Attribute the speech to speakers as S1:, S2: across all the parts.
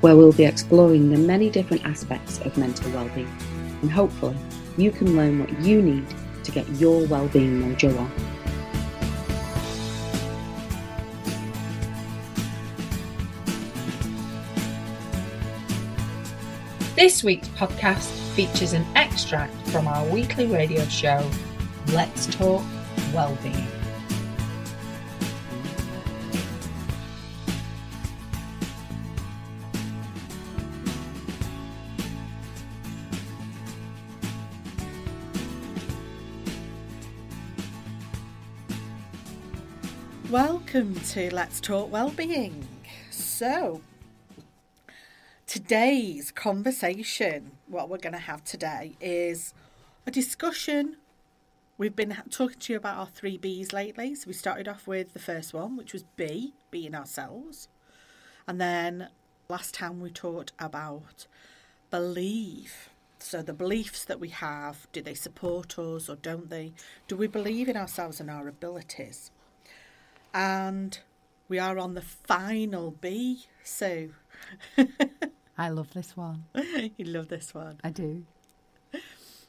S1: where we'll be exploring the many different aspects of mental well-being and hopefully you can learn what you need to get your well-being mojo on.
S2: This week's podcast features an extract from our weekly radio show, Let's Talk Wellbeing.
S3: Welcome to Let's Talk Wellbeing. So, today's conversation, what we're going to have today is a discussion. We've been talking to you about our three B's lately. So, we started off with the first one, which was B, being ourselves. And then last time we talked about believe. So, the beliefs that we have do they support us or don't they? Do we believe in ourselves and our abilities? And we are on the final B. So
S4: I love this one.
S3: you love this one.
S4: I do.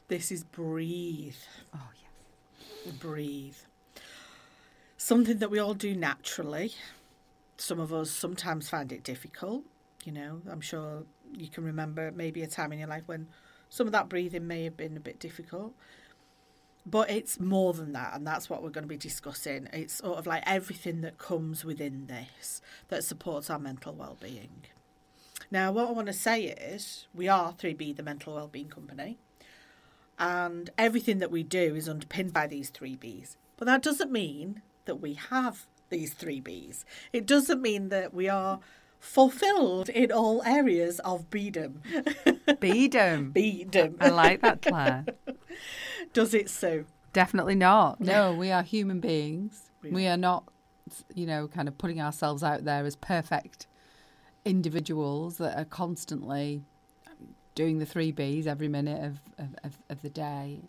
S3: This is breathe.
S4: Oh yes.
S3: Breathe. Something that we all do naturally. Some of us sometimes find it difficult. You know, I'm sure you can remember maybe a time in your life when some of that breathing may have been a bit difficult. But it's more than that, and that's what we're going to be discussing. It's sort of like everything that comes within this that supports our mental well-being. Now, what I want to say is we are 3B, the mental well-being company, and everything that we do is underpinned by these three Bs. But that doesn't mean that we have these three Bs. It doesn't mean that we are fulfilled in all areas of Bdom.
S4: Bdom.
S3: Bdom.
S4: I like that, Claire.
S3: Does it so?
S4: Definitely not. No, we are human beings. We are. we are not, you know, kind of putting ourselves out there as perfect individuals that are constantly doing the three B's every minute of, of, of, the day.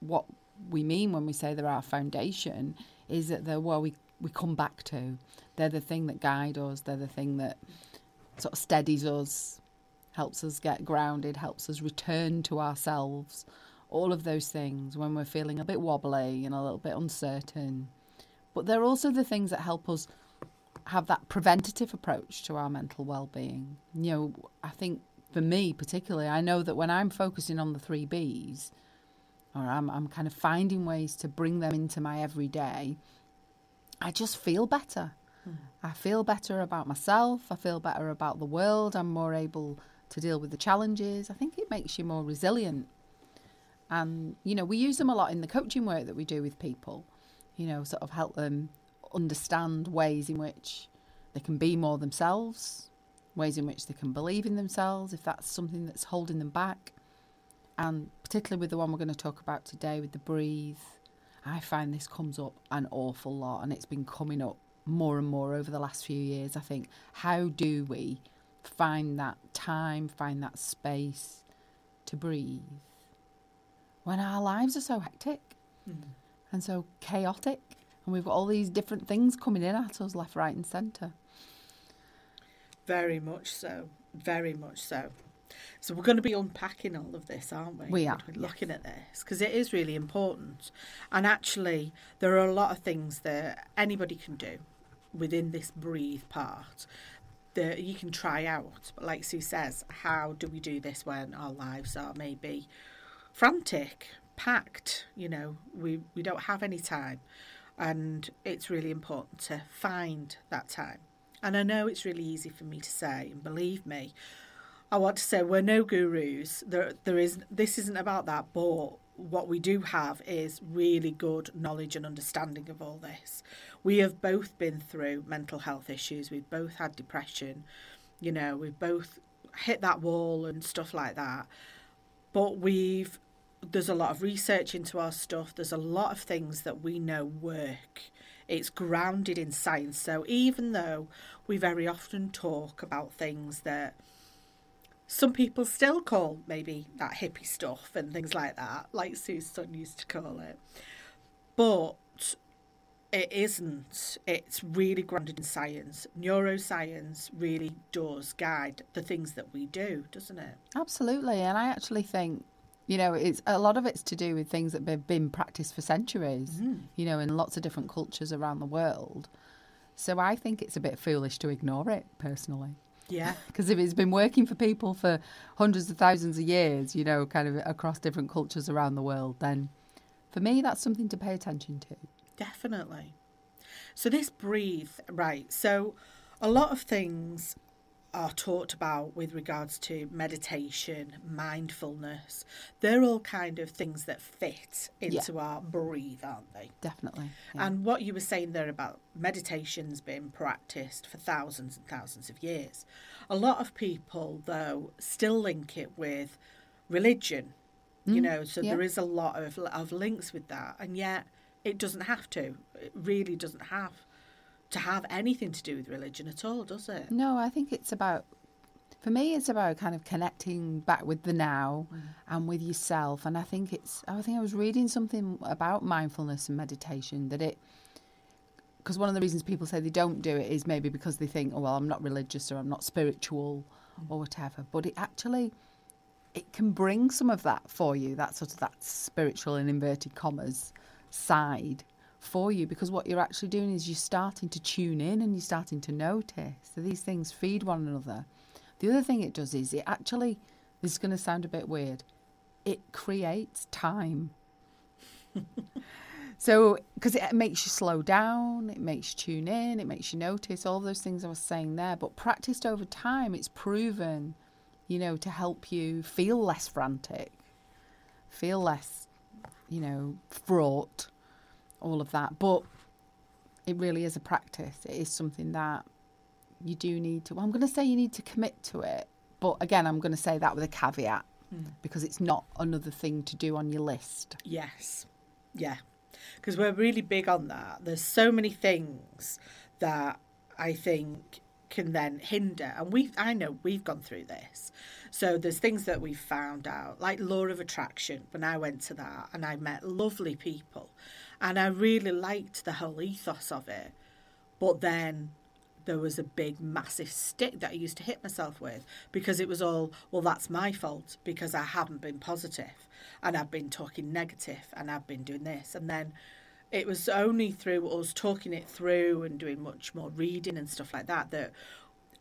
S4: What we mean when we say they're our foundation is that they're where we, we come back to. They're the thing that guide us, they're the thing that sort of steadies us, helps us get grounded, helps us return to ourselves all of those things when we're feeling a bit wobbly and a little bit uncertain. But they're also the things that help us have that preventative approach to our mental well-being. You know, I think for me particularly, I know that when I'm focusing on the three B's, or I'm I'm kind of finding ways to bring them into my everyday, I just feel better. Mm. I feel better about myself. I feel better about the world. I'm more able to deal with the challenges. I think it makes you more resilient and, you know, we use them a lot in the coaching work that we do with people, you know, sort of help them understand ways in which they can be more themselves, ways in which they can believe in themselves if that's something that's holding them back. And particularly with the one we're going to talk about today with the breathe, I find this comes up an awful lot and it's been coming up more and more over the last few years. I think, how do we find that time, find that space to breathe? When our lives are so hectic mm. and so chaotic, and we've got all these different things coming in at us left, right, and centre.
S3: Very much so. Very much so. So we're going to be unpacking all of this, aren't we?
S4: We are.
S3: We're looking yes. at this because it is really important. And actually, there are a lot of things that anybody can do within this breathe part that you can try out. But like Sue says, how do we do this when our lives are maybe frantic, packed. You know, we, we don't have any time. And it's really important to find that time. And I know it's really easy for me to say, and believe me, I want to say we're no gurus. There, there is. This isn't about that. But what we do have is really good knowledge and understanding of all this. We have both been through mental health issues. We've both had depression. You know, we've both hit that wall and stuff like that but we've there's a lot of research into our stuff. There's a lot of things that we know work. It's grounded in science. So even though we very often talk about things that some people still call maybe that hippie stuff and things like that, like Sue's son used to call it, but it isn't. It's really grounded in science. Neuroscience really does guide the things that we do, doesn't it?
S4: Absolutely. And I actually think, you know, it's a lot of it's to do with things that have been practiced for centuries, mm. you know, in lots of different cultures around the world. So I think it's a bit foolish to ignore it personally.
S3: Yeah.
S4: Because if it's been working for people for hundreds of thousands of years, you know, kind of across different cultures around the world, then for me, that's something to pay attention to.
S3: Definitely. So, this breathe, right. So, a lot of things are talked about with regards to meditation, mindfulness. They're all kind of things that fit into yeah. our breathe, aren't they?
S4: Definitely.
S3: Yeah. And what you were saying there about meditation's been practiced for thousands and thousands of years. A lot of people, though, still link it with religion. Mm, you know, so yeah. there is a lot of of links with that, and yet it doesn't have to. It really doesn't have to have anything to do with religion at all, does it?
S4: No, I think it's about for me it's about kind of connecting back with the now mm. and with yourself and i think it's i think i was reading something about mindfulness and meditation that it because one of the reasons people say they don't do it is maybe because they think oh well i'm not religious or i'm not spiritual mm. or whatever but it actually it can bring some of that for you that sort of that spiritual in inverted commas side for you because what you're actually doing is you're starting to tune in and you're starting to notice. So these things feed one another. The other thing it does is it actually, this is going to sound a bit weird, it creates time. so, because it makes you slow down, it makes you tune in, it makes you notice all those things I was saying there. But practiced over time, it's proven, you know, to help you feel less frantic, feel less you know, fraught, all of that. But it really is a practice. It is something that you do need to. Well, I'm going to say you need to commit to it. But again, I'm going to say that with a caveat mm. because it's not another thing to do on your list.
S3: Yes. Yeah. Because we're really big on that. There's so many things that I think can then hinder and we I know we've gone through this so there's things that we've found out like law of attraction when I went to that and I met lovely people and I really liked the whole ethos of it. But then there was a big massive stick that I used to hit myself with because it was all well that's my fault because I haven't been positive and I've been talking negative and I've been doing this. And then it was only through us talking it through and doing much more reading and stuff like that that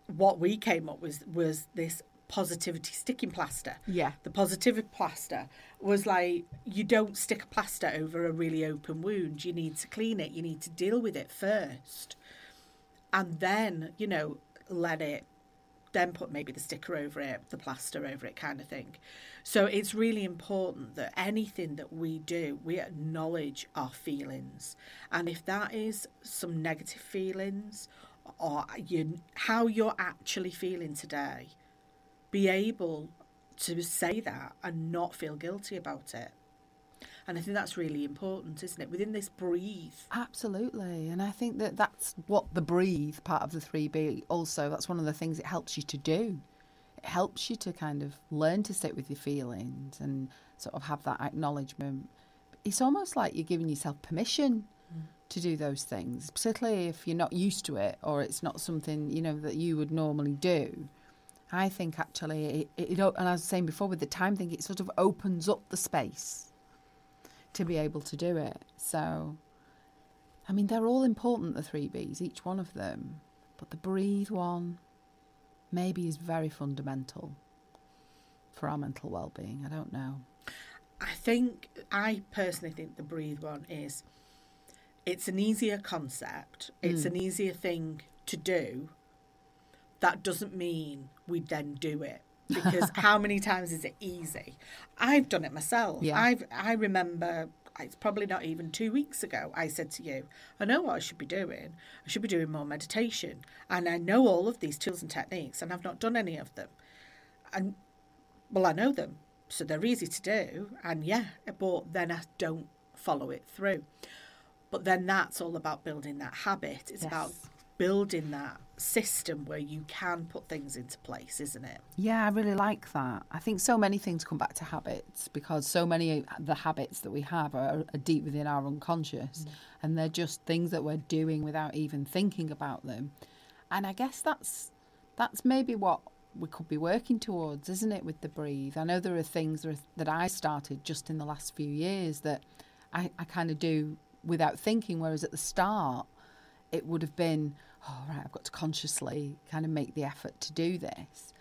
S3: what we came up with was this positivity sticking plaster.
S4: Yeah.
S3: The positivity plaster was like you don't stick a plaster over a really open wound. You need to clean it. You need to deal with it first. And then, you know, let it then put maybe the sticker over it, the plaster over it, kind of thing. So it's really important that anything that we do, we acknowledge our feelings. And if that is some negative feelings or you, how you're actually feeling today, be able to say that and not feel guilty about it. And I think that's really important, isn't it? Within this breathe.
S4: Absolutely. And I think that that's what the breathe part of the 3B also, that's one of the things it helps you to do. It helps you to kind of learn to sit with your feelings and sort of have that acknowledgement. It's almost like you're giving yourself permission mm. to do those things, particularly if you're not used to it or it's not something, you know, that you would normally do. I think actually, it, it, and I was saying before with the time thing, it sort of opens up the space to be able to do it. So, I mean, they're all important, the three Bs, each one of them. But the breathe one maybe is very fundamental for our mental well being. I don't know.
S3: I think, I personally think the breathe one is it's an easier concept, it's mm. an easier thing to do. That doesn't mean we then do it because how many times is it easy? I've done it myself. Yeah. I've I remember it's probably not even two weeks ago I said to you, I know what I should be doing. I should be doing more meditation. And I know all of these tools and techniques and I've not done any of them. And well I know them. so they're easy to do, and yeah, but then I don't follow it through. But then that's all about building that habit. It's
S4: Yes.
S3: about building that system where you can put things into place, isn't it?
S4: Yeah, I really like that. I think so many things come back to habits because so many of the habits that we have are, are deep within our unconscious mm. and they're just things that we're doing without even thinking about them. And I guess that's that's maybe what we could be working towards, isn't it, with the breathe? I know there are things that, that I started just in the last few years that I, I kind of do without thinking, whereas at the start, it would have been, oh, right, I've got to consciously kind of make the effort to do this.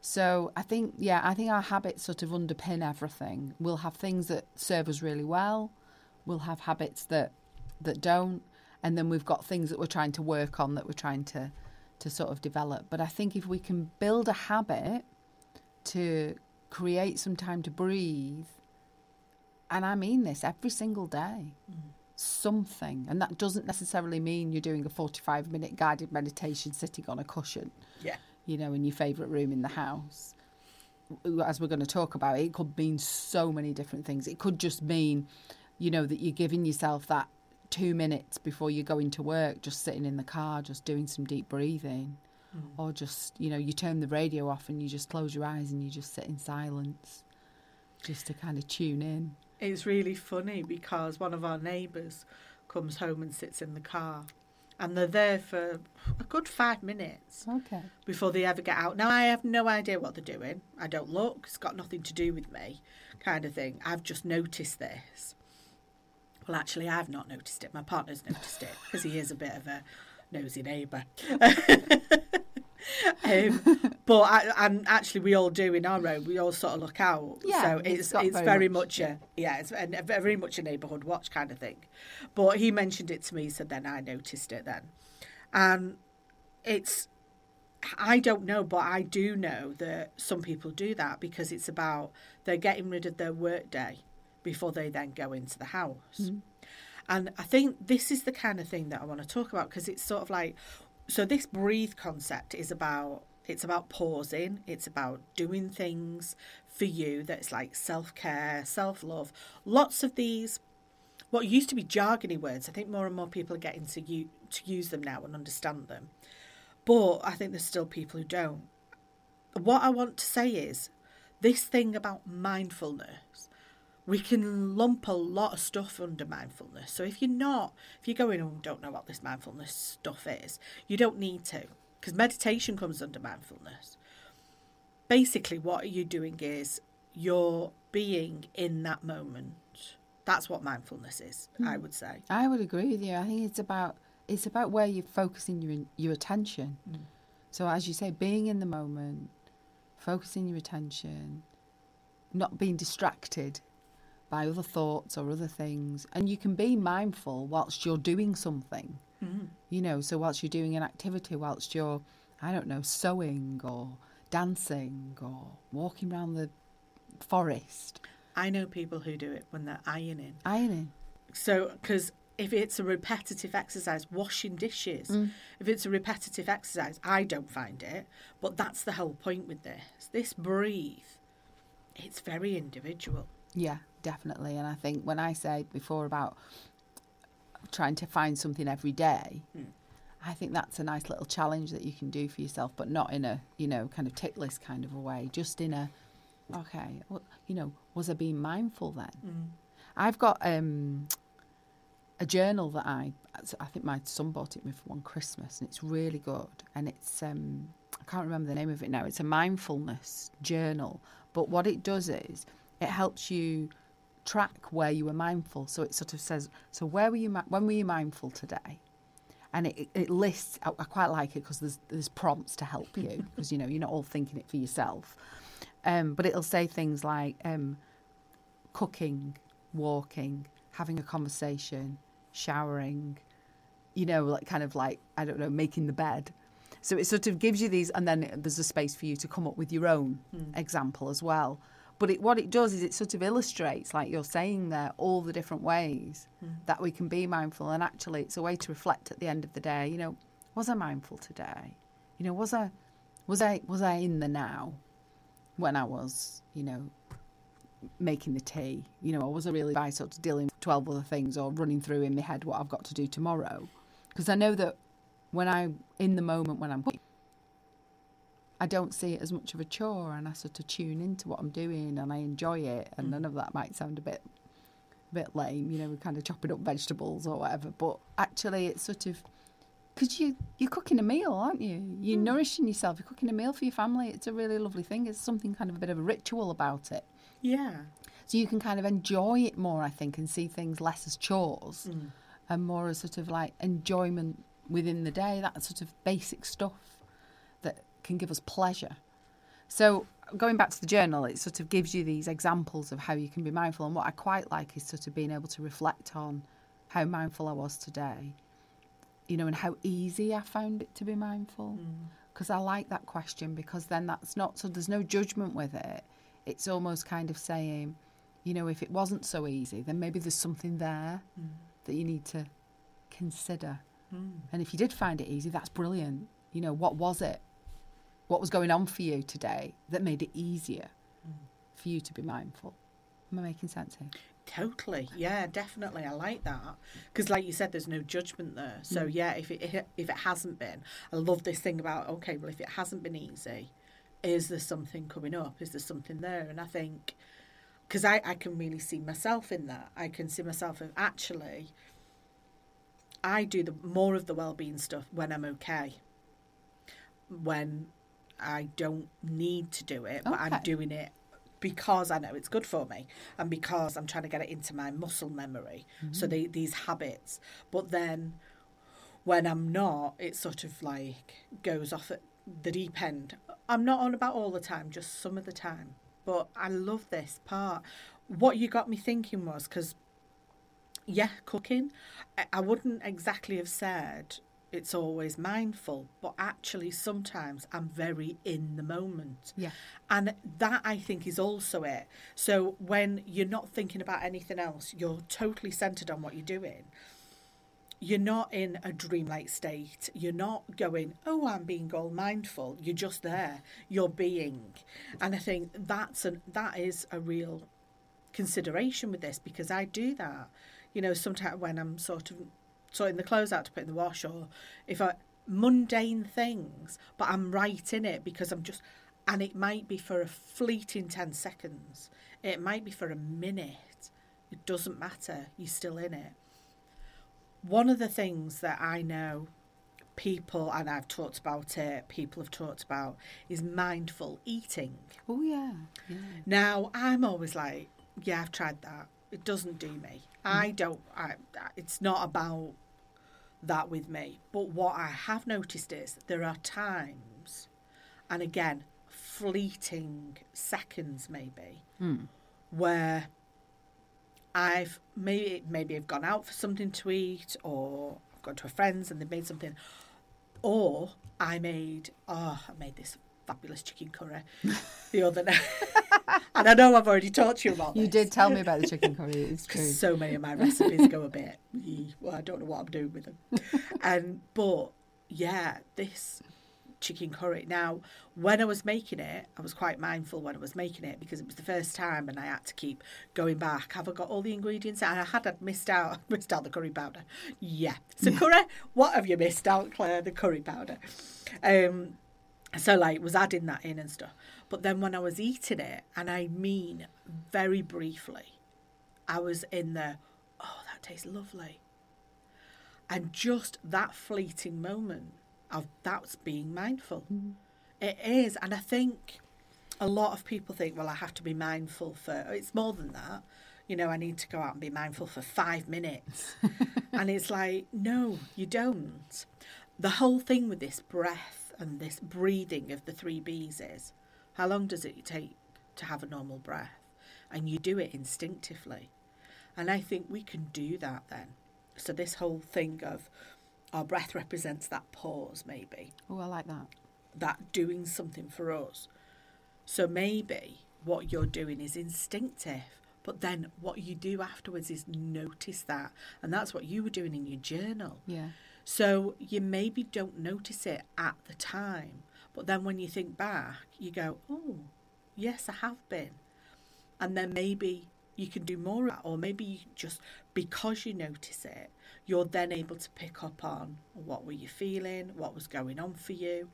S4: So I think, yeah, I think our habits sort of underpin everything. We'll have things that serve us really well. We'll have habits that that don't, and then we've got things that we're trying to work on that we're trying to to sort of develop. But I think if we can build a habit to create some time to breathe, and I mean this every single day, mm-hmm. Something, and that doesn't necessarily mean you're doing a 45 minute guided meditation sitting on a cushion
S3: Yeah.
S4: you know, in your favourite room in the house. As we're going to talk about, it could mean so many different things. It could just mean, you know, that you're giving yourself that two minutes before you go into work, just sitting in the car, just doing some deep breathing. Mm. Or just, you know, you turn the radio off and you just close your eyes and you just sit in silence just to kind of tune in.
S3: It's really funny because one of our neighbours comes home and sits in the car, and they're there for a good five minutes
S4: Okay.
S3: before they ever get out. Now, I have no idea what they're doing. I don't look, it's got nothing to do with me, kind of thing. I've just noticed this. Well, actually, I've not noticed it. My partner's noticed it because he is a bit of a nosy neighbour. um, but I, and actually, we all do in our road. We all sort of look out.
S4: Yeah,
S3: so
S4: it's
S3: it's it's
S4: very
S3: very
S4: much-
S3: much a yeah, it's a, very much a neighbourhood watch kind of thing. But he mentioned it to me, so then I noticed it then, and it's I don't know, but I do know that some people do that because it's about they're getting rid of their work day before they then go into the house. And I think this is the kind of thing that I want to talk about because it's sort of like so this breathe concept is about it's about pausing, it's about doing things for you that's like self-care, self-love. Lots of these what used to be jargony words, I think more and more people are getting to u- to use them now and understand them. But I think there's still people who don't. What I want to say is this thing about mindfulness. We can lump a lot of stuff under mindfulness. So if you're not, if you're going, oh, don't know what this mindfulness stuff is, you don't need to. Because meditation comes under mindfulness. Basically, what you're doing is you're being in that moment. That's what mindfulness is, I hmm. would say.
S4: I would agree with you. I think it's about it's about where you're focusing your your attention. Hmm. So as you say, being in the moment, focusing your attention, not being distracted by other thoughts or other things, and you can be mindful whilst you're doing something. Mm-hmm. You know, so whilst you're doing an activity, whilst you're, I don't know, sewing or dancing or walking around the forest,
S3: I know people who do it when they're ironing.
S4: ironing.
S3: So, because if it's a repetitive exercise, washing dishes, mm. if it's a repetitive exercise, I don't find it. But that's the whole point with this. This breathe, it's very individual.
S4: Yeah, definitely. And I think when I say before about trying to find something every day, I think that's a nice little challenge that you can do for yourself, but not in a, you know, kind of tick list kind of a way. Just in a, okay, well, you know, was I being mindful then? I've got um, a journal that I, I think my son bought it me for one Christmas, and it's really good. And it's, um, I can't remember the name of it now. It's a mindfulness journal, but what it does is it helps you track where you were mindful. So it sort of says, so where were you, when were you mindful today? And it, it lists. I, I quite like it because there's there's prompts to help you because you know you're not all thinking it for yourself. Um, but it'll say things like um, cooking, walking, having a conversation, showering, you know, like kind of like, I don't know, making the bed. So it sort of gives you these, and then there's a space for you to come up with your own example as well. But it, what it does is it sort of illustrates, like you're saying there, all the different ways hmm. that we can be mindful. And actually, it's a way to reflect at the end of the day. You know, was I mindful today? You know, was I, was I, was I in the now when I was, you know, making the tea? You know, or was I really by sort of dealing with 12 other things or running through in my head what I've got to do tomorrow? Because I know that when I'm in the moment when I'm I don't see it as much of a chore and I sort of tune into what I'm doing and I enjoy it. And none of that might sound a bit a bit lame, you know, we're kind of chopping up vegetables or whatever. But actually, it's sort of because you you're cooking a meal, aren't you? You're
S3: Hmm.
S4: nourishing yourself. You're cooking a meal for your family. It's a really lovely thing. It's something kind of a bit of a ritual about it.
S3: Yeah.
S4: So you can kind of enjoy it more, I think, and see things less as chores
S3: Mm.
S4: and more as sort of like enjoyment within the day. That sort of basic stuff can give us pleasure. So going back to the journal, it sort of gives you these examples of how you can be mindful. And what I quite like is sort of being able to reflect on how mindful I was today, you know, and how easy I found it to be mindful. Mm. Because I like that question because then that's not so there's no judgment with it. It's almost kind of saying, you know, if it wasn't so easy, then maybe there's something there mm. that you need to consider. Mm. And if you did find it easy, that's brilliant. You know, what was it? What was going on for you today that made it easier for you to be mindful? Am I making sense here?
S3: Totally. Yeah, definitely. I like that because, like you said, there's no judgment there. So mm. yeah, if it if it hasn't been, I love this thing about okay, well, if it hasn't been easy, is there something coming up? Is there something there? And I think because I I can really see myself in that. I can see myself of actually. I do the more of the well-being stuff when I'm okay. When I don't need to do it, but I'm doing it because I know it's good for me and because I'm trying to get it into my muscle memory. So mm-hmm. they, these habits. But then when I'm not, it sort of like goes off at the deep end. I'm not on about all the time, just some of the time. But I love this part. What you got me thinking was because, yeah, cooking, I wouldn't exactly have said it's always mindful, but actually sometimes I'm very in the moment.
S4: Yeah.
S3: And that I think is also it. So when you're not thinking about anything else, you're totally centered on what you're doing. You're not in a dreamlike state. You're not going, oh, I'm being all mindful. You're just there. You're being. And I think that's an, that is a real consideration with this because I do that. You know, sometimes when I'm sort of sorting the clothes out to put in the wash or if I mundane things, but I'm right in it because I'm just and it might be for a fleeting 10 seconds. It might be for a minute. It doesn't matter. You're still in it. One of the things that I know people, and I've talked about it, people have talked about, is mindful eating.
S4: Oh yeah. Yeah.
S3: Now, I'm always like, yeah, I've tried that. It doesn't do me. I mm-hmm. don't, I, it's not about that with me. But what I have noticed is there are times, and again, fleeting seconds maybe, hmm. where I've maybe maybe I've gone out for something to eat, or I've gone to a friend's and they've made something, or I made oh I made this fabulous chicken curry the other night, and I know I've already talked to you about
S4: You
S3: this.
S4: did tell me about the chicken curry. It's true.
S3: So many of my recipes go a bit, well, I don't know what I'm doing with them. and but yeah, this chicken curry. Now, when I was making it, I was quite mindful when I was making it because it was the first time, and I had to keep going back. Have I got all the ingredients? And I had I'd missed out missed out the curry powder. Yeah, so curry. What have you missed out, Claire? The curry powder. Um, so like was adding that in and stuff. But then when I was eating it, and I mean very briefly, I was in the, oh, that tastes lovely. And just that fleeting moment of that's being mindful. Mm-hmm. It is. And I think a lot of people think, well, I have to be mindful for, it's more than that. You know, I need to go out and be mindful for five minutes. and it's like, no, you don't. The whole thing with this breath and this breathing of the three B's is how long does it take to have a normal breath? And you do it instinctively. And I think we can do that then. So, this whole thing of our breath represents that pause, maybe,
S4: Oh, I like that.
S3: that doing something for us. So, maybe what you're doing is instinctive, but then what you do afterwards is notice that. And that's what you were doing in your journal.
S4: Yeah.
S3: So you maybe don't notice it at the time, but then when you think back, you go, oh, yes, I have been. And then maybe you can do more of that, or maybe you just because you notice it, you're then able to pick up on what were you feeling, what was going on for you,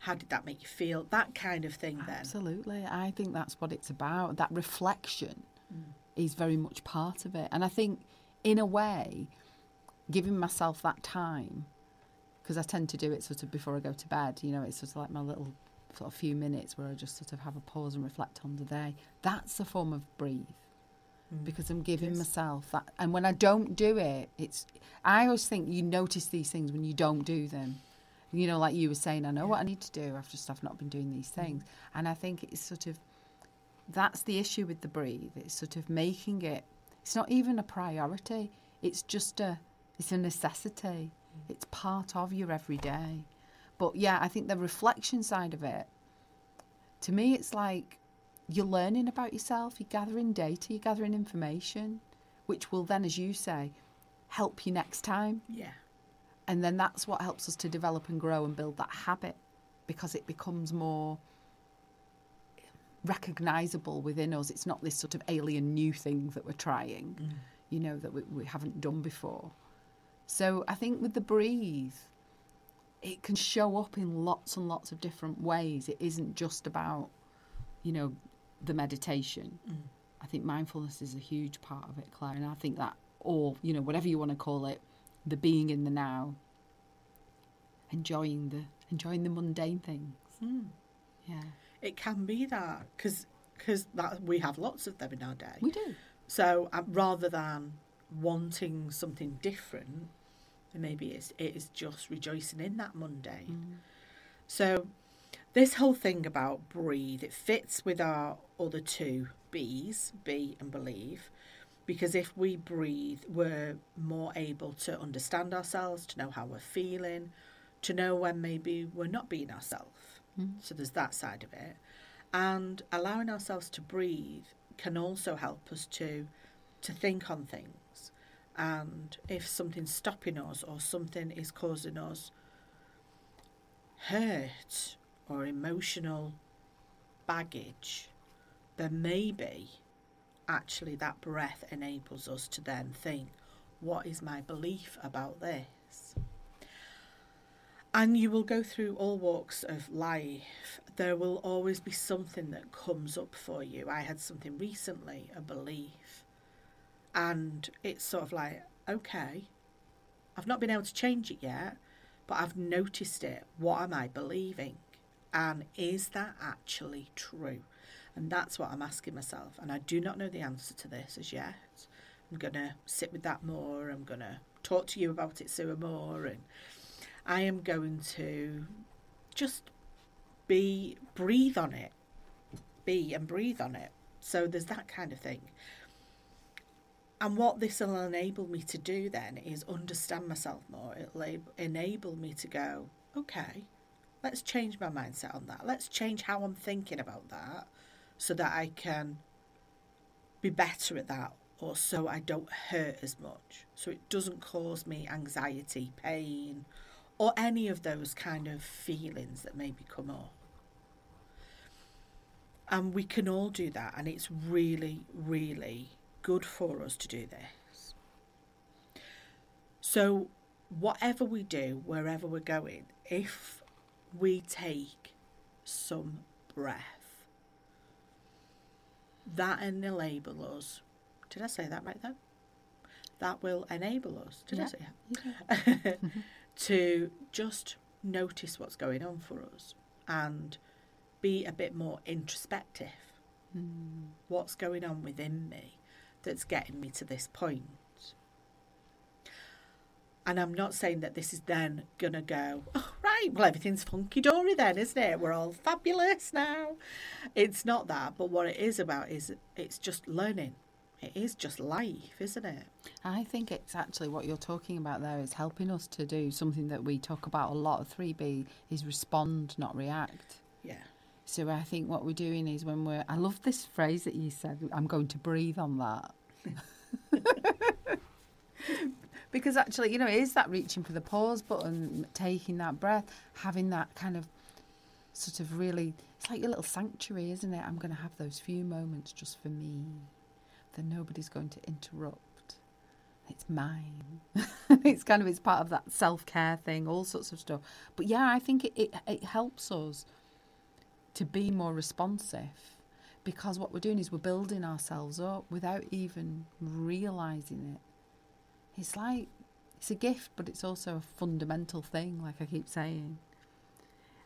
S3: how did that make you feel, that kind of thing. Then
S4: Absolutely. I think that's what it's about. That reflection mm. is very much part of it. And I think, in a way, giving myself that time, because I tend to do it sort of before I go to bed, you know, it's sort of like my little sort of few minutes where I just sort of have a pause and reflect on the day. That's a form of breathe mm. because I'm giving
S3: Yes.
S4: myself that. And when I don't do it, it's. I always think you notice these things when you don't do them. You know, like you were saying, I know what I need to do. I've just I've not been doing these things, mm. and I think it's sort of that's the issue with the breathe. It's sort of making it. It's not even a priority. It's just a. It's a necessity. It's part of your everyday. But yeah, I think the reflection side of it. To me, it's like you're learning about yourself. You're gathering data. You're gathering information, which will then, as you say, help you next time.
S3: yeah,
S4: And then that's what helps us to develop and grow and build that habit because it becomes more recognizable within us. It's not this sort of alien new thing that we're trying, mm. you know, that we, we haven't done before. So I think with the breathe, it can show up in lots and lots of different ways. It isn't just about, you know, the meditation. I think mindfulness is a huge part of it, Claire. And I think that, or, you know, whatever you want to call it, the being in the now, enjoying the enjoying the mundane things. Yeah,
S3: it can be that because because that we have lots of them in our day.
S4: we do.
S3: So uh, rather than wanting something different, maybe it's it is just rejoicing in that mundane. Mm. So this whole thing about breathe, it fits with our other two B's, be and believe, because if we breathe, we're more able to understand ourselves, to know how we're feeling, to know when maybe we're not being ourselves. Mm. So there's that side of it. And allowing ourselves to breathe can also help us to to think on things. And if something's stopping us or something is causing us hurt or emotional baggage, then maybe actually that breath enables us to then think, what is my belief about this? And you will go through all walks of life. There will always be something that comes up for you. I had something recently, a belief. And it's sort of like, okay, I've not been able to change it yet, but I've noticed it. What am I believing? And is that actually true? And that's what I'm asking myself. And I do not know the answer to this as yet. I'm going to sit with that more. I'm going to talk to you about it, Sue, more. And I am going to just be, breathe on it. Be and breathe on it. So there's that kind of thing. And what this will enable me to do then is understand myself more. It'll enable me to go, okay, let's change my mindset on that. Let's change how I'm thinking about that so that I can be better at that or so I don't hurt as much. So it doesn't cause me anxiety, pain, or any of those kind of feelings that maybe come up. And we can all do that, and it's really, really good for us to do this. So, whatever we do, wherever we're going, if we take some breath, that enable us. Did I say that right then? That will enable us. Did I say that? to just notice what's going on for us and be a bit more introspective. What's going on within me that's getting me to this point? And I'm not saying that this is then going to go, oh, right, well, everything's funky dory then, isn't it? We're all fabulous now. It's not that. But what it is about is it's just learning. It is just life, isn't it?
S4: I think it's actually what you're talking about there is helping us to do something that we talk about a lot of 3B is respond, not react.
S3: Yeah.
S4: So I think what we're doing is when we're. I love this phrase that you said. I'm going to breathe on that. because actually, you know, it is that reaching for the pause button, taking that breath, having that kind of sort of really it's like your little sanctuary, isn't it? I'm going to have those few moments just for me. That nobody's going to interrupt. It's mine. it's kind of it's part of that self care thing, all sorts of stuff. But yeah, I think it, it it helps us to be more responsive because what we're doing is we're building ourselves up without even realizing it. It's like it's a gift, but it's also a fundamental thing, like I keep saying.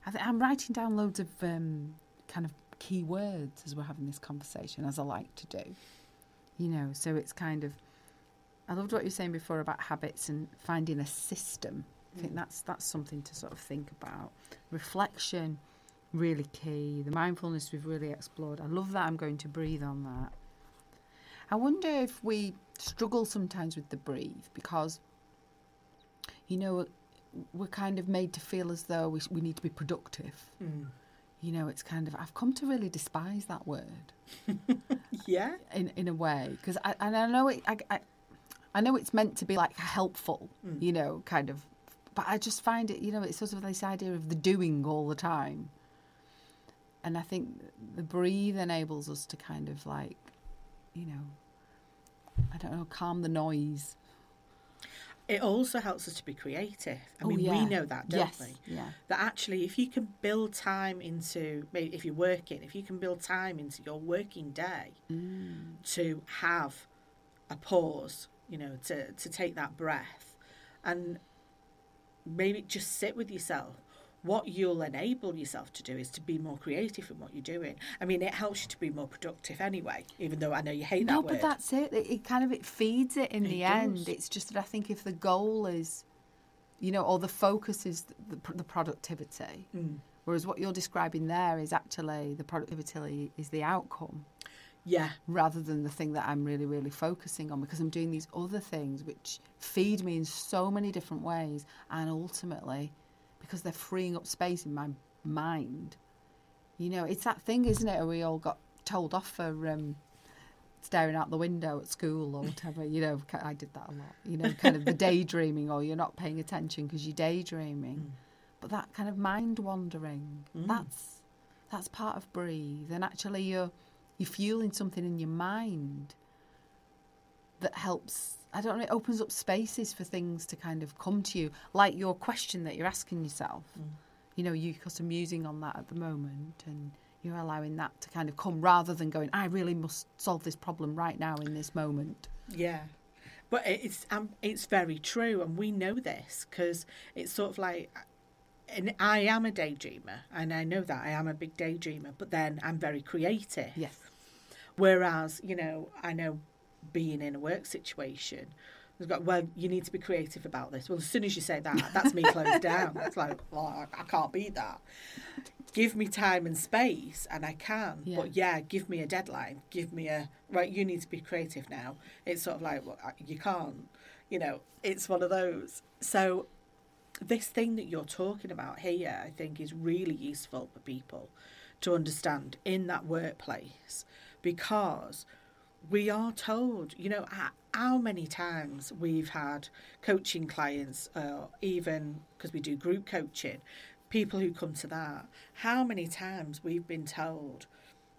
S4: I am writing down loads of um, kind of key words as we're having this conversation, as I like to do. You know, so it's kind of. I loved what you were saying before about habits and finding a system. I think mm. that's that's something to sort of think about. Reflection, really key. The mindfulness we've really explored. I love that. I'm going to breathe on that. I wonder if we struggle sometimes with the breathe because, you know, we're kind of made to feel as though we, we need to be productive. Mm. You know, it's kind of I've come to really despise that word.
S3: yeah,
S4: in in a way, because I and I know it. I, I, I know it's meant to be like helpful. Mm. You know, kind of, but I just find it. You know, it's sort of this idea of the doing all the time. And I think the breathe enables us to kind of like, you know, I don't know, calm the noise
S3: it also helps us to be creative. I oh, mean, yeah. we know that, don't
S4: yes.
S3: we?
S4: Yeah.
S3: That actually, if you can build time into, maybe if you're working, if you can build time into your working day mm. to have a pause, you know, to, to take that breath and maybe just sit with yourself what you'll enable yourself to do is to be more creative in what you're doing. I mean, it helps you to be more productive anyway, even though I know you hate
S4: no,
S3: that
S4: word. No, but that's it. it. It kind of it feeds it in it the does. end. It's just that I think if the goal is, you know, or the focus is the, the productivity, mm. whereas what you're describing there is actually the productivity is the outcome.
S3: Yeah.
S4: Rather than the thing that I'm really, really focusing on because I'm doing these other things which feed me in so many different ways and ultimately because they're freeing up space in my mind. You know, it's that thing, isn't it? We all got told off for um, staring out the window at school or whatever. You know, I did that a lot. You know, kind of the daydreaming or you're not paying attention because you're daydreaming. Mm. But that kind of mind wandering, mm. that's that's part of breathe. And actually, you're you're fueling something in your mind that helps I don't know, it opens up spaces for things to kind of come to you, like your question that you're asking yourself. Mm. You know, you've got some musing on that at the moment, and you're allowing that to kind of come rather than going, I really must solve this problem right now in this moment.
S3: Yeah. But it's um, it's very true, and we know this because it's sort of like, and I am a daydreamer, and I know that I am a big daydreamer. But then I'm very creative.
S4: Yes.
S3: Whereas, you know, I know being in a work situation. Got, well, you need to be creative about this. Well, as soon as you say that, that's me closed down. It's like, well, I, I, can't be that. Give me time and space, and I can. Yeah. But yeah, give me a deadline. Give me a right. You need to be creative now. It's sort of like, well, you can't. You know, it's one of those. So, this thing that you're talking about here, I think, is really useful for people to understand in that workplace because we are told, you know, how many times we've had coaching clients, uh, even because we do group coaching, people who come to that, how many times we've been told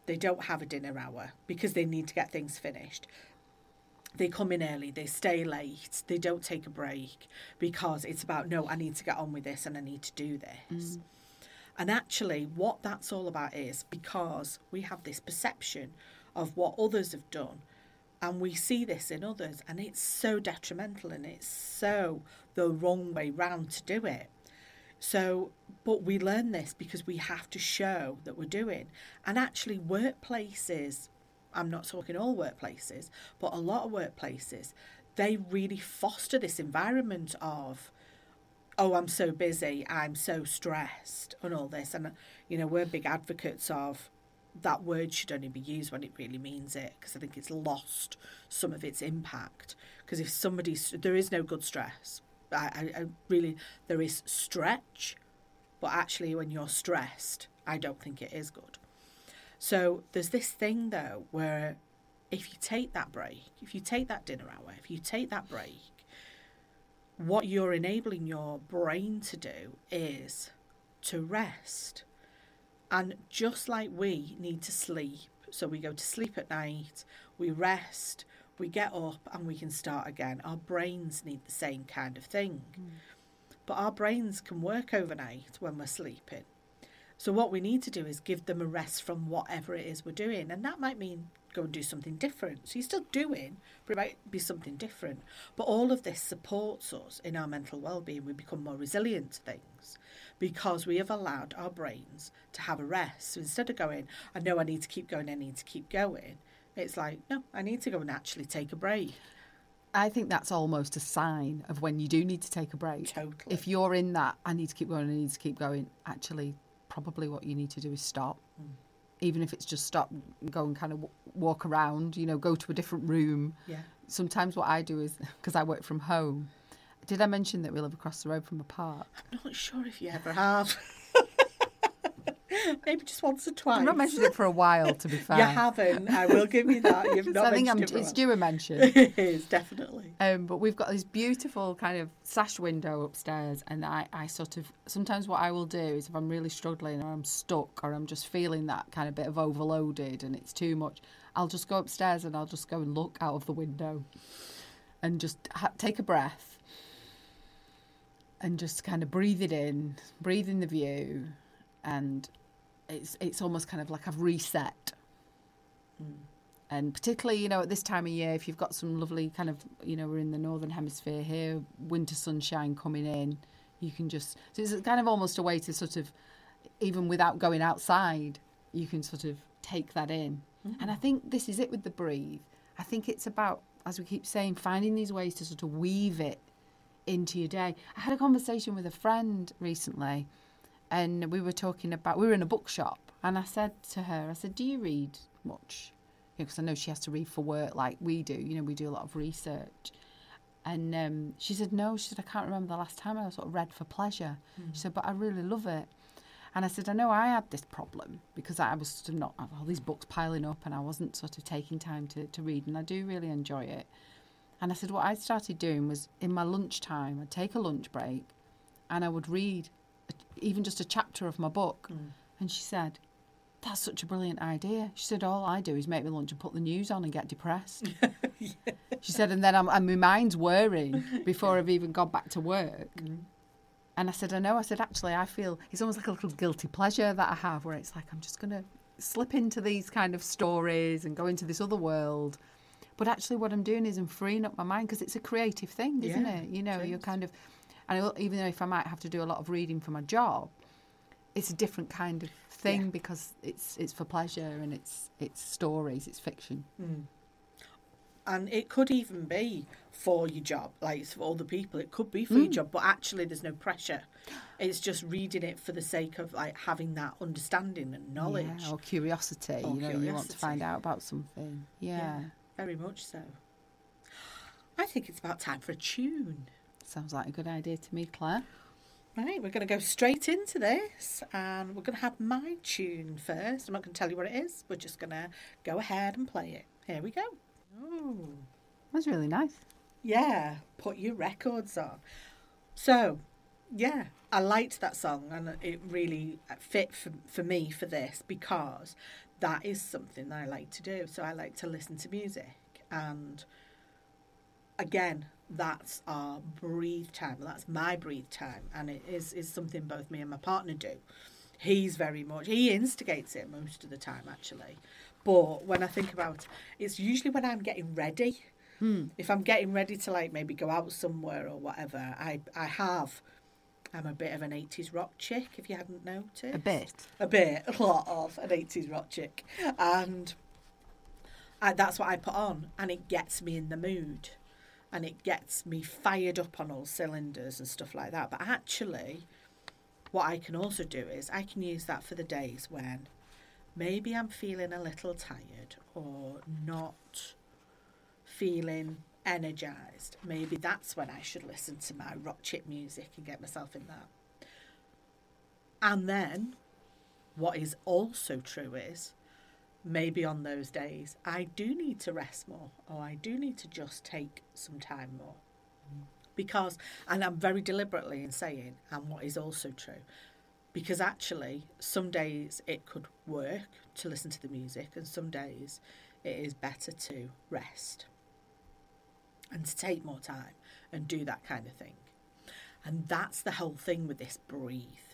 S3: they don't have a dinner hour because they need to get things finished. They come in early, they stay late, they don't take a break because it's about, no, I need to get on with this and I need to do this. Mm. And actually, what that's all about is because we have this perception of what others have done. And we see this in others, and it's so detrimental and it's so the wrong way round to do it. So, but we learn this because we have to show that we're doing. And actually, workplaces, I'm not talking all workplaces, but a lot of workplaces, they really foster this environment of, oh, I'm so busy, I'm so stressed, and all this. And, you know, we're big advocates of that word should only be used when it really means it because I think it's lost some of its impact. Because if somebody, there is no good stress. I, I, I, really, there is stretch, but actually, when you're stressed, I don't think it is good. So there's this thing though where if you take that break, if you take that dinner hour, if you take that break, what you're enabling your brain to do is to rest And just like we need to sleep, so we go to sleep at night, we rest, we get up, and we can start again. Our brains need the same kind of thing. Mm. But our brains can work overnight when we're sleeping. So, what we need to do is give them a rest from whatever it is we're doing. And that might mean go and do something different. So, you're still doing, but it might be something different. But all of this supports us in our mental well being. We become more resilient to things because we have allowed our brains to have a rest. So, instead of going, I know I need to keep going, I need to keep going, it's like, no, I need to go and actually take a break.
S4: I think that's almost a sign of when you do need to take a break.
S3: Totally.
S4: If you're in that, I need to keep going, I need to keep going, actually probably what you need to do is stop. Mm. Even if it's just stop, go and kind of walk around, you know, go to a different room.
S3: Yeah.
S4: Sometimes what I do is, because I work from home, did I mention that we live across the road from a park?
S3: I'm not sure if you ever have. Maybe just once or twice.
S4: I've not mentioned it for a while, to be fair.
S3: You haven't. I will give you that. You've not
S4: I think
S3: I'm,
S4: it it's due a mention.
S3: it is, definitely.
S4: Um, but we've got this beautiful kind of sash window upstairs, and I, I sort of sometimes what I will do is if I'm really struggling or I'm stuck or I'm just feeling that kind of bit of overloaded and it's too much, I'll just go upstairs and I'll just go and look out of the window and just ha- take a breath and just kind of breathe it in, breathe in the view, and it's it's almost kind of like I've reset. Mm. And particularly, you know, at this time of year, if you've got some lovely kind of, you know, we're in the northern hemisphere here, winter sunshine coming in, you can just so it's kind of almost a way to sort of, even without going outside, you can sort of take that in. Mm-hmm. And I think this is it with the breathe. I think it's about, as we keep saying, finding these ways to sort of weave it into your day. I had a conversation with a friend recently and we were talking about we were in a bookshop and I said to her I said do you read much? Because you know, I know she has to read for work like we do you know we do a lot of research. And um, she said no she said I can't remember the last time I sort of read for pleasure. Mm. she said but I really love it. And I said I know I had this problem because I was sort of not all these books piling up and I wasn't sort of taking time to, to read and I do really enjoy it. And I said what I started doing was in my lunchtime I'd take a lunch break and I would read even just a chapter of my book. Mm. And she said, that's such a brilliant idea. She said, all I do is make me lunch and put the news on and get depressed. yeah. She said, and then I'm, and my mind's whirring before I've even gone back to work. Mm. And I said, I know. I said, actually, I feel it's almost like a little guilty pleasure that I have where it's like I'm just going to slip into these kind of stories and go into this other world. But actually, what I'm doing is I'm freeing up my mind because it's a creative thing, isn't yeah, it? You know, you're kind of and even though if I might have to do a lot of reading for my job, it's a different kind of thing yeah. because it's it's for pleasure and it's it's stories, it's fiction.
S3: Mm. And it could even be for your job, like for other people. It could be for mm. your job, but actually, there's no pressure. It's just reading it for the sake of like having that understanding and knowledge,
S4: yeah, or curiosity. Or you know, curiosity. you want to find out about something. Yeah. yeah,
S3: very much so. I think it's about time for a tune.
S4: Sounds like a good idea to me, Claire.
S3: Right, we're going to go straight into this and we're going to have my tune first. I'm not going to tell you what it is, we're just going to go ahead and play it. Here we go. Oh,
S4: that's really nice.
S3: Yeah, put your records on. So, yeah, I liked that song and it really fit for, for me for this because that is something that I like to do. So, I like to listen to music and again, that's our breathe time. That's my breathe time, and it is is something both me and my partner do. He's very much he instigates it most of the time, actually. But when I think about, it's usually when I'm getting ready.
S4: Hmm.
S3: If I'm getting ready to like maybe go out somewhere or whatever, I I have. I'm a bit of an 80s rock chick, if you hadn't noticed.
S4: A bit.
S3: A bit, a lot of an 80s rock chick. And I, that's what I put on, and it gets me in the mood and it gets me fired up on all cylinders and stuff like that. But actually, what I can also do is I can use that for the days when maybe I'm feeling a little tired or not feeling energized. Maybe that's when I should listen to my rock chip music and get myself in that. And then, what is also true is maybe on those days I do need to rest more or I do need to just take some time more. Because, and I'm very deliberately in saying, and what is also true, because actually, some days it could work to listen to the music, and some days it is better to rest and to take more time and do that kind of thing. And that's the whole thing with this breathe.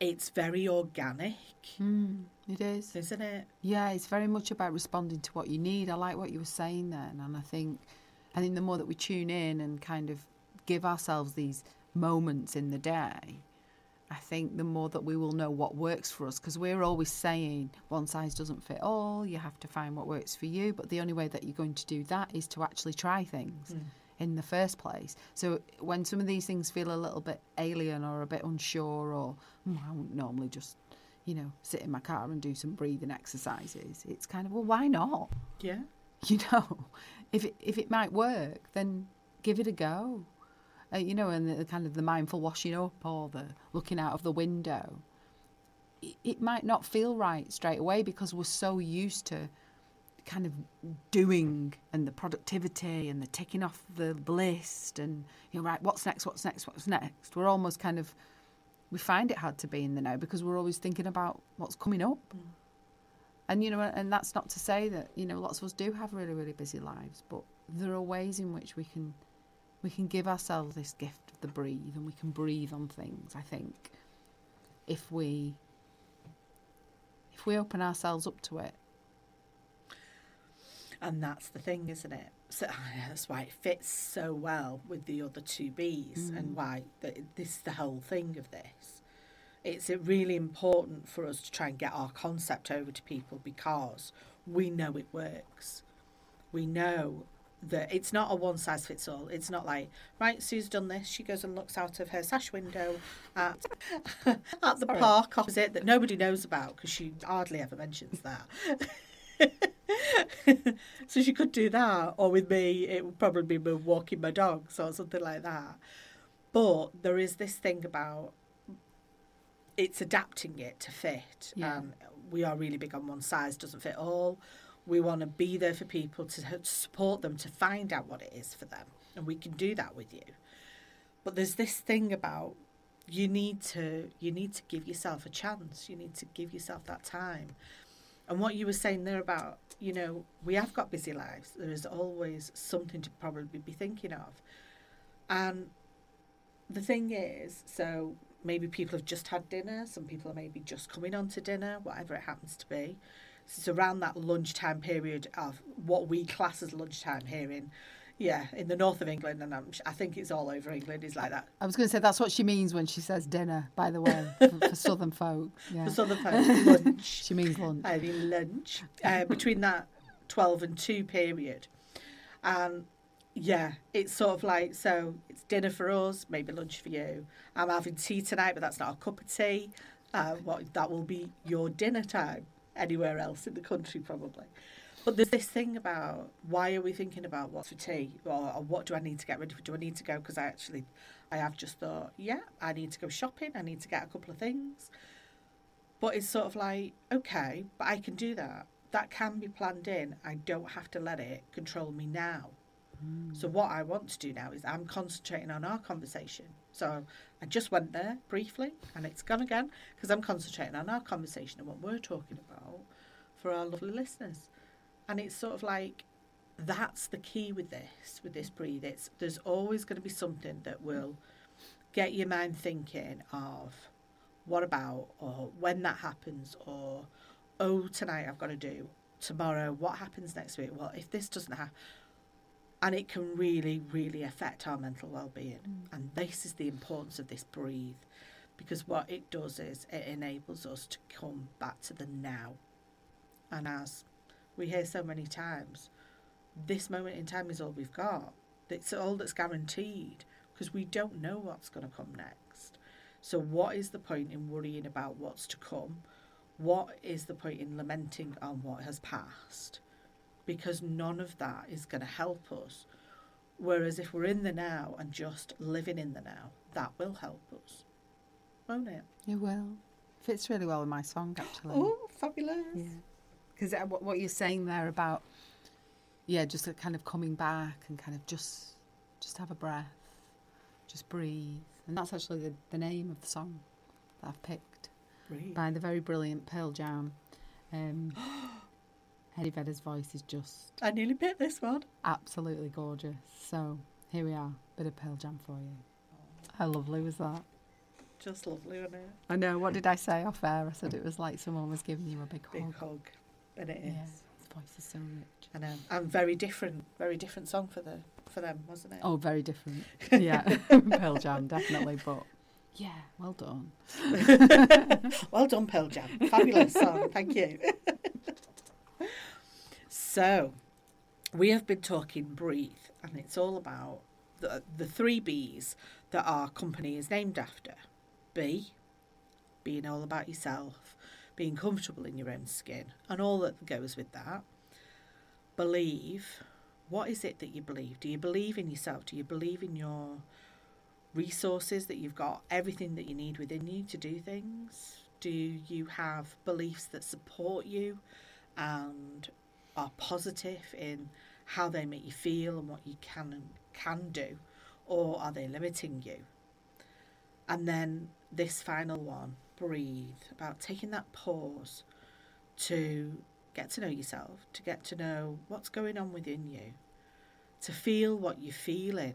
S3: It's very organic,
S4: Mm, it is.
S3: isn't it?
S4: Yeah, it's very much about responding to what you need. I like what you were saying then, and I think, I think the more that we tune in and kind of give ourselves these moments in the day, I think the more that we will know what works for us. Because we're always saying one size doesn't fit all. You have to find what works for you. But the only way that you're going to do that is to actually try things in the first place. So when some of these things feel a little bit alien or a bit unsure, or "Hmm, I wouldn't normally just, you know, sit in my car and do some breathing exercises, it's kind of well, why not?
S3: Yeah.
S4: You know, if it, if it might work, then give it a go. Uh, you know, and the, the kind of the mindful washing up or the looking out of the window. It, it might not feel right straight away because we're so used to kind of doing and the productivity and the ticking off the list and you know right what's next what's next what's next? We're almost kind of we find it hard to be in the now because we're always thinking about what's coming up. Mm. And you know and that's not to say that you know lots of us do have really really busy lives but there are ways in which we can we can give ourselves this gift of the breathe and we can breathe on things i think if we if we open ourselves up to it
S3: And that's the thing, isn't it? So that's why it fits so well with the other two Bs and mm. why th- this is the whole thing of this. It's really important for us to try and get our concept over to people because we know it works. We know that it's not a one size fits all. It's not like, right, Sue's done this. She goes and looks out of her sash window at, at the park opposite that nobody knows about because she hardly ever mentions that. so she could do that, or with me, it would probably be walking my dogs or something like that. But there is this thing about it's adapting it to fit.
S4: Yeah.
S3: Um, we are really big on one size doesn't fit all. We want to be there for people to support them to find out what it is for them, and we can do that with you. But there's this thing about you need to you need to give yourself a chance. You need to give yourself that time. And what you were saying there about, you know, we have got busy lives. There is always something to probably be thinking of. And the thing is, so maybe people have just had dinner, some people are maybe just coming on to dinner, whatever it happens to be. So it's around that lunchtime period of what we class as lunchtime here in, yeah, in the north of England, and I'm, I think it's all over England, is like that.
S4: I was going to say that's what she means when she says dinner. By the way, for, for southern folk, yeah,
S3: For southern folk, lunch.
S4: she means lunch.
S3: I mean lunch uh, between that twelve and two period, and yeah, it's sort of like so it's dinner for us, maybe lunch for you. I'm having tea tonight, but that's not a cup of tea. Uh, what that will be your dinner time anywhere else in the country probably. But there's this thing about why are we thinking about what's for tea or, or what do I need to get ready for? Do I need to go because I actually I have just thought yeah I need to go shopping. I need to get a couple of things. But it's sort of like, okay, but I can do that. That can be planned in. I don't have to let it control me now. So hmm. what I want to do now is I'm concentrating on our conversation. So I just went there briefly and it's gone again because I'm concentrating on our conversation and what we're talking about for our lovely listeners. And it's sort of like that's the key with this, with this breathe. It's there's always going to be something that will get your mind thinking of what about or when that happens or oh tonight I've got to do tomorrow what happens next week? Well if this doesn't happen and it can really really affect our mental well-being. Mm. And this is the importance of this breathe because what it does is it enables us to come back to the now. And as we hear so many times this moment in time is all we've got it's all that's guaranteed because we don't know what's going to come next so, what is the point in worrying about what's to come? What is the point in lamenting on what has passed? Because none of that is going to help us. Whereas if we're in the now and just living in the now, that will help us, won't it?
S4: It will. Fits really well with my song, actually.
S3: Oh, fabulous.
S4: Yeah. Because what, what you're saying there about, yeah, just kind of coming back and kind of just, just have a breath, just breathe, and that's actually the, the name of the song. that I've picked
S3: Really?
S4: by the very brilliant Pearl Jam. Um, Eddie Vedder's voice is just
S3: I nearly picked this one.
S4: absolutely gorgeous. So here we are, bit of Pearl Jam for you. How lovely was that?
S3: Just lovely, wasn't it?
S4: I know. What did I say off air? I said it was like someone was giving you a big
S3: Big
S4: hug.
S3: And it is.
S4: Yeah, his voice is so rich.
S3: I know. And very different, very different song for the for them, wasn't it?
S4: Oh, very different. Yeah, Pearl Jam definitely, but yeah, well done.
S3: well done, Pearl Jam. Fabulous song. Thank you. so, we have been talking breathe, and it's all about the the three B's that our company is named after. B, being all about yourself, being comfortable in your own skin, and all that goes with that. Believe. What is it that you believe? Do you believe in yourself? Do you believe in your resources that you've got everything that you need within you to do things? Do you have beliefs that support you and are positive in how they make you feel and what you can and can do, or are they limiting you? And then this final one, breathe, about taking that pause to get to know yourself, to get to know what's going on within you, to feel what you're feeling.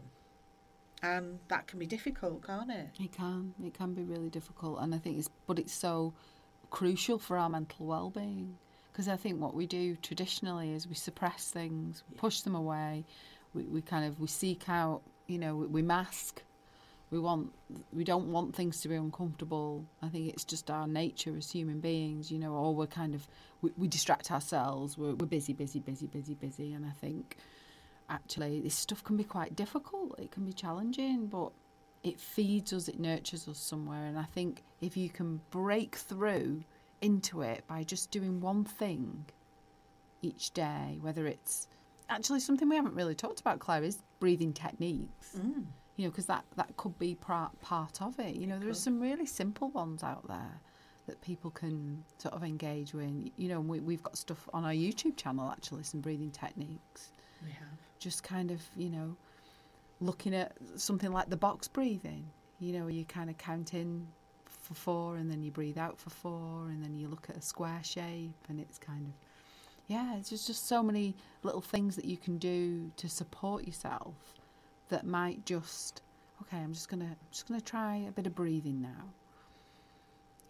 S3: And that can be difficult, can't it?
S4: It can. It can be really difficult, and I think it's but it's so crucial for our mental well-being because I think what we do traditionally is we suppress things, we push them away, we, we kind of we seek out, you know, we, we mask. We want we don't want things to be uncomfortable. I think it's just our nature as human beings, you know, or we're kind of we, we distract ourselves. We're, we're busy, busy, busy, busy, busy, and I think actually this stuff can be quite difficult. It can be challenging, but it feeds us, it nurtures us somewhere. And I think if you can break through into it by just doing one thing each day, whether it's actually something we haven't really talked about, Claire, is breathing techniques.
S3: Mm.
S4: You know, because that, that could be part, part of it. You know, there are some really simple ones out there that people can sort of engage with. You know, we, we've got stuff on our YouTube channel, actually, some breathing techniques
S3: We have.
S4: just kind of, you know, looking at something like the box breathing, you know, you kind of count in for four and then you breathe out for four and then you look at a square shape and it's kind of, yeah, it's just, just so many little things that you can do to support yourself that might just, okay, I'm just gonna, I'm just gonna try a bit of breathing now.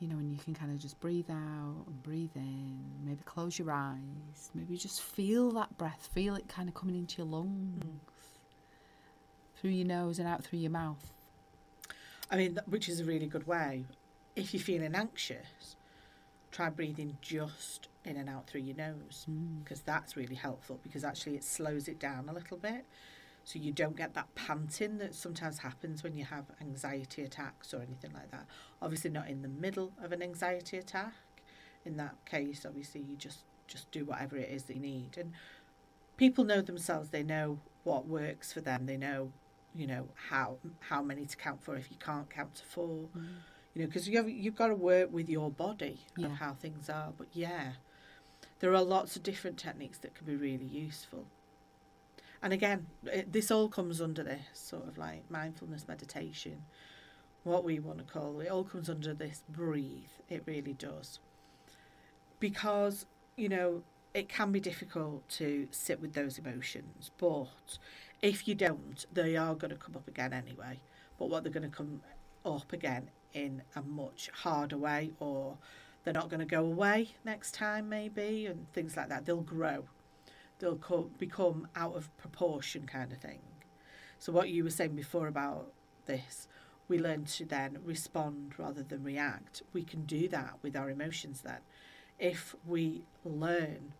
S4: You know, and you can kind of just breathe out and breathe in, maybe close your eyes, maybe just feel that breath, feel it kind of coming into your lungs, mm. through your nose and out through your mouth.
S3: I mean, which is a really good way. If you're feeling anxious, try breathing just in and out through your nose mm. because that's really helpful because actually it slows it down a little bit. So you don't get that panting that sometimes happens when you have anxiety attacks or anything like that. Obviously not in the middle of an anxiety attack. In that case, obviously you just just do whatever it is that you need. And people know themselves, they know what works for them. They know, you know, how how many to count for if you can't count to four. Mm. You know, because you have, you've got to work with your body
S4: Yeah.
S3: of how things are. But yeah, there are lots of different techniques that can be really useful. And again, it, this all comes under this sort of like mindfulness meditation, what we want to call it, all comes under this breathe. It really does. Because, you know, it can be difficult to sit with those emotions, but if you don't, they are going to come up again anyway. But what they're going to come up again in a much harder way, or they're not going to go away next time, maybe, and things like that. They'll grow they'll co- become out of proportion kind of thing. So what you were saying before about this, we learn to then respond rather than react. We can do that with our emotions then. If we learn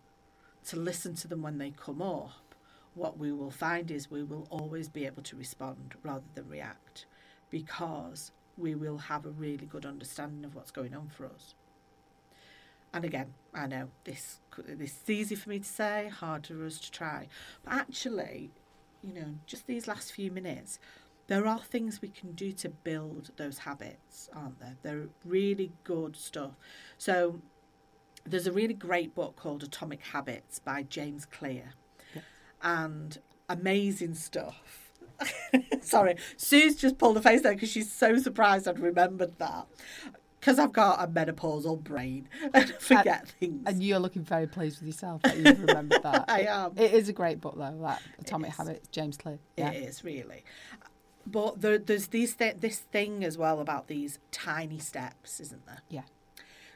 S3: to listen to them when they come up, what we will find is we will always be able to respond rather than react because we will have a really good understanding of what's going on for us. And again, I know this this is easy for me to say, hard for us to try. But actually, you know, just these last few minutes, there are things we can do to build those habits, aren't there? They're really good stuff. So there's a really great book called Atomic Habits by James Clear. And amazing stuff. Sorry, Sue's just pulled her face there because she's so surprised I'd remembered that because I've got a menopausal brain and I forget
S4: and,
S3: things.
S4: And you're looking very pleased with yourself that you've remembered that.
S3: I am.
S4: It is a great book, though, that Atomic Habits, James Clear.
S3: Yeah. It is, really. But there, there's these th- this thing as well about these tiny steps, isn't there?
S4: Yeah.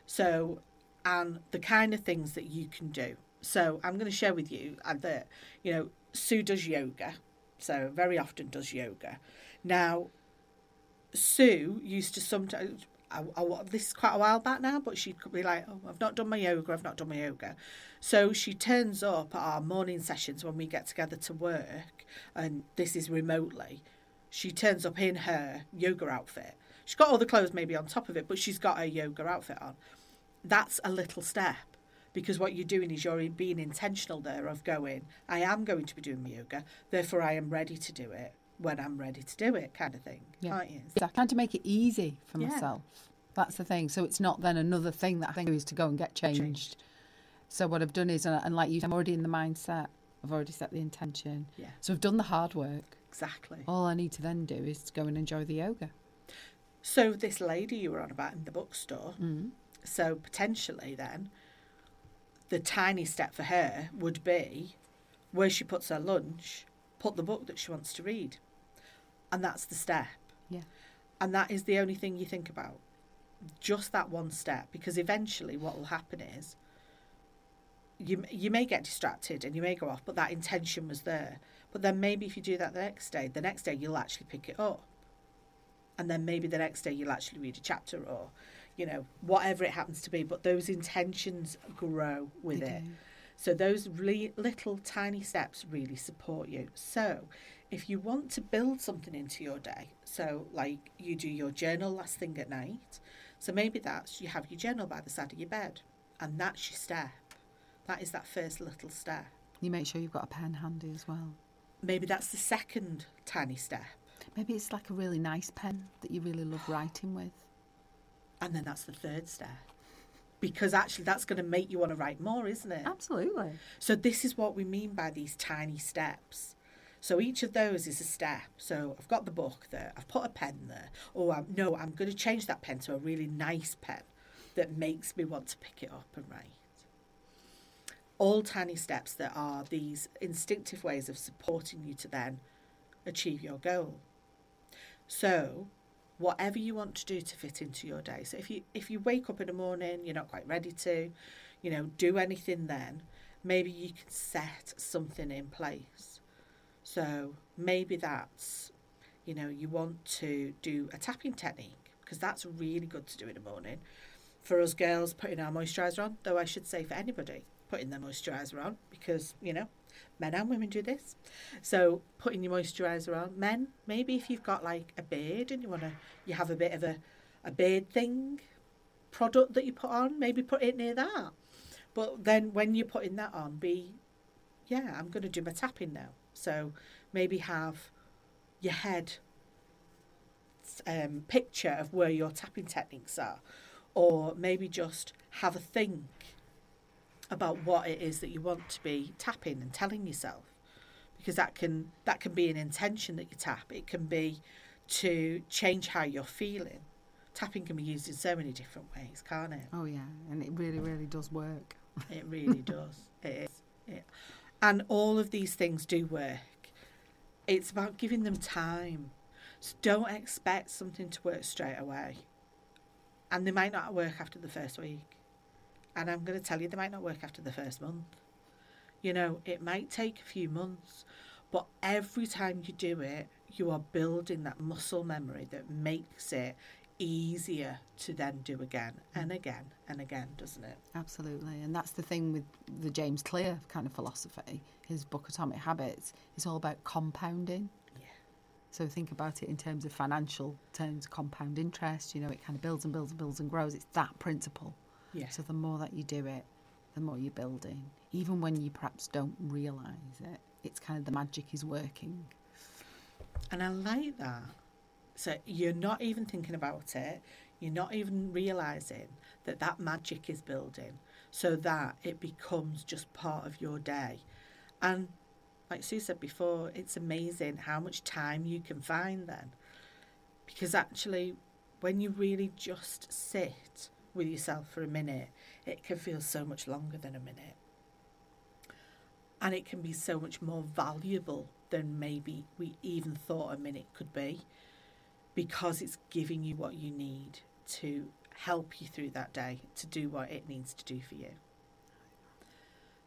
S3: So, and the kind of things that you can do. So, I'm going to share with you uh, that, you know, Sue does yoga. So, very often does yoga. Now, Sue used to sometimes, I, I, this is quite a while back now, but she could be like, oh, I've not done my yoga, I've not done my yoga. So she turns up at our morning sessions when we get together to work, and this is remotely. She turns up in her yoga outfit. She's got all the clothes maybe on top of it, but she's got her yoga outfit on. That's a little step because what you're doing is you're being intentional there of going, I am going to be doing yoga, therefore I am ready to do it when I'm ready to do it, kind of thing.
S4: Yeah.
S3: Aren't you?
S4: I trying to make it easy for
S3: Yeah.
S4: myself. That's the thing. So it's not then another thing that I think is to go and get changed.
S3: Changed.
S4: So what I've done is, and and like you, I'm already in the mindset. I've already set the intention.
S3: Yeah.
S4: So I've done the hard work.
S3: Exactly.
S4: All I need to then do is to go and enjoy the yoga.
S3: So this lady you were on about in the bookstore,
S4: Mm.
S3: so potentially then, the tiny step for her would be where she puts her lunch, put the book that she wants to read. And that's the step.
S4: Yeah.
S3: And that is the only thing you think about. Just that one step. Because eventually what will happen is you you may get distracted and you may go off, but that intention was there. But then maybe if you do that the next day, the next day you'll actually pick it up. And then maybe the next day you'll actually read a chapter or, you know, whatever it happens to be. But those intentions grow with
S4: They
S3: it.
S4: do.
S3: So those really little tiny steps really support you. So if you want to build something into your day, so like you do your journal last thing at night, so maybe that's you have your journal by the side of your bed, and that's your step. That is that first little step.
S4: You make sure you've got a pen handy as well.
S3: Maybe that's the second tiny step,
S4: Maybe it's like a really nice pen that you really love writing with.
S3: and then that's the third step. Because actually, that's going to make you want to write more, isn't it?
S4: Absolutely.
S3: So this is what we mean by these tiny steps. So each of those is a step. So I've got the book there. I've put a pen there. Or I'm, no, I'm going to change that pen to a really nice pen that makes me want to pick it up and write. All tiny steps that are these instinctive ways of supporting you to then achieve your goal. So whatever you want to do to fit into your day. So if you if you wake up in the morning, you're not quite ready to, you know, do anything then, maybe you can set something in place. So maybe that's, you know, you want to do a tapping technique because that's really good to do in the morning. For us girls, putting our moisturiser on, though I should say for anybody, putting their moisturiser on because, you know, men and women do this. So putting your moisturiser on. Men, maybe if you've got like a beard and you want to, you have a bit of a, a beard thing product that you put on, maybe put it near that. But then when you're putting that on, be, yeah, I'm going to do my tapping now. So maybe have your head um, picture of where your tapping techniques are, or maybe just have a think about what it is that you want to be tapping and telling yourself, because that can that can be an intention that you tap. It can be to change how you're feeling. Tapping can be used in so many different ways, can't it?
S4: Oh yeah, and it really, really does work.
S3: It really does. It is. It, and all of these things do work. It's about giving them time. So don't expect something to work straight away. And they might not work after the first week. And I'm going to tell you, they might not work after the first month. You know, it might take a few months, but every time you do it, you are building that muscle memory that makes it easier to then do again mm. and again and again, doesn't it?
S4: Absolutely, and that's the thing with the James Clear kind of philosophy. His book Atomic Habits is all about compounding.
S3: Yeah.
S4: So think about it in terms of financial terms, compound interest. You know, it kind of builds and builds and builds and grows. It's that principle.
S3: Yeah.
S4: So the more that you do it, the more you're building. Even when you perhaps don't realise it, it's kind of the magic is working.
S3: And I like that. So you're not even thinking about it. You're not even realizing that that magic is building so that it becomes just part of your day. And like Sue said before, it's amazing how much time you can find then. Because actually, when you really just sit with yourself for a minute, it can feel so much longer than a minute. And it can be so much more valuable than maybe we even thought a minute could be because it's giving you what you need to help you through that day, to do what it needs to do for you.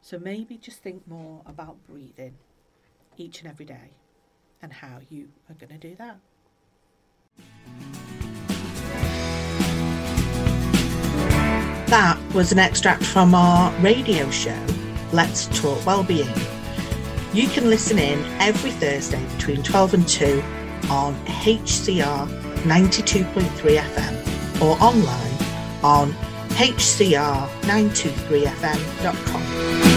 S3: So maybe just think more about breathing each and every day and how you are going to do that.
S5: That was an extract from our radio show, Let's Talk Wellbeing. You can listen in every Thursday between 12 and 2 on HCR 92.3 FM or online on hcr923fm.com.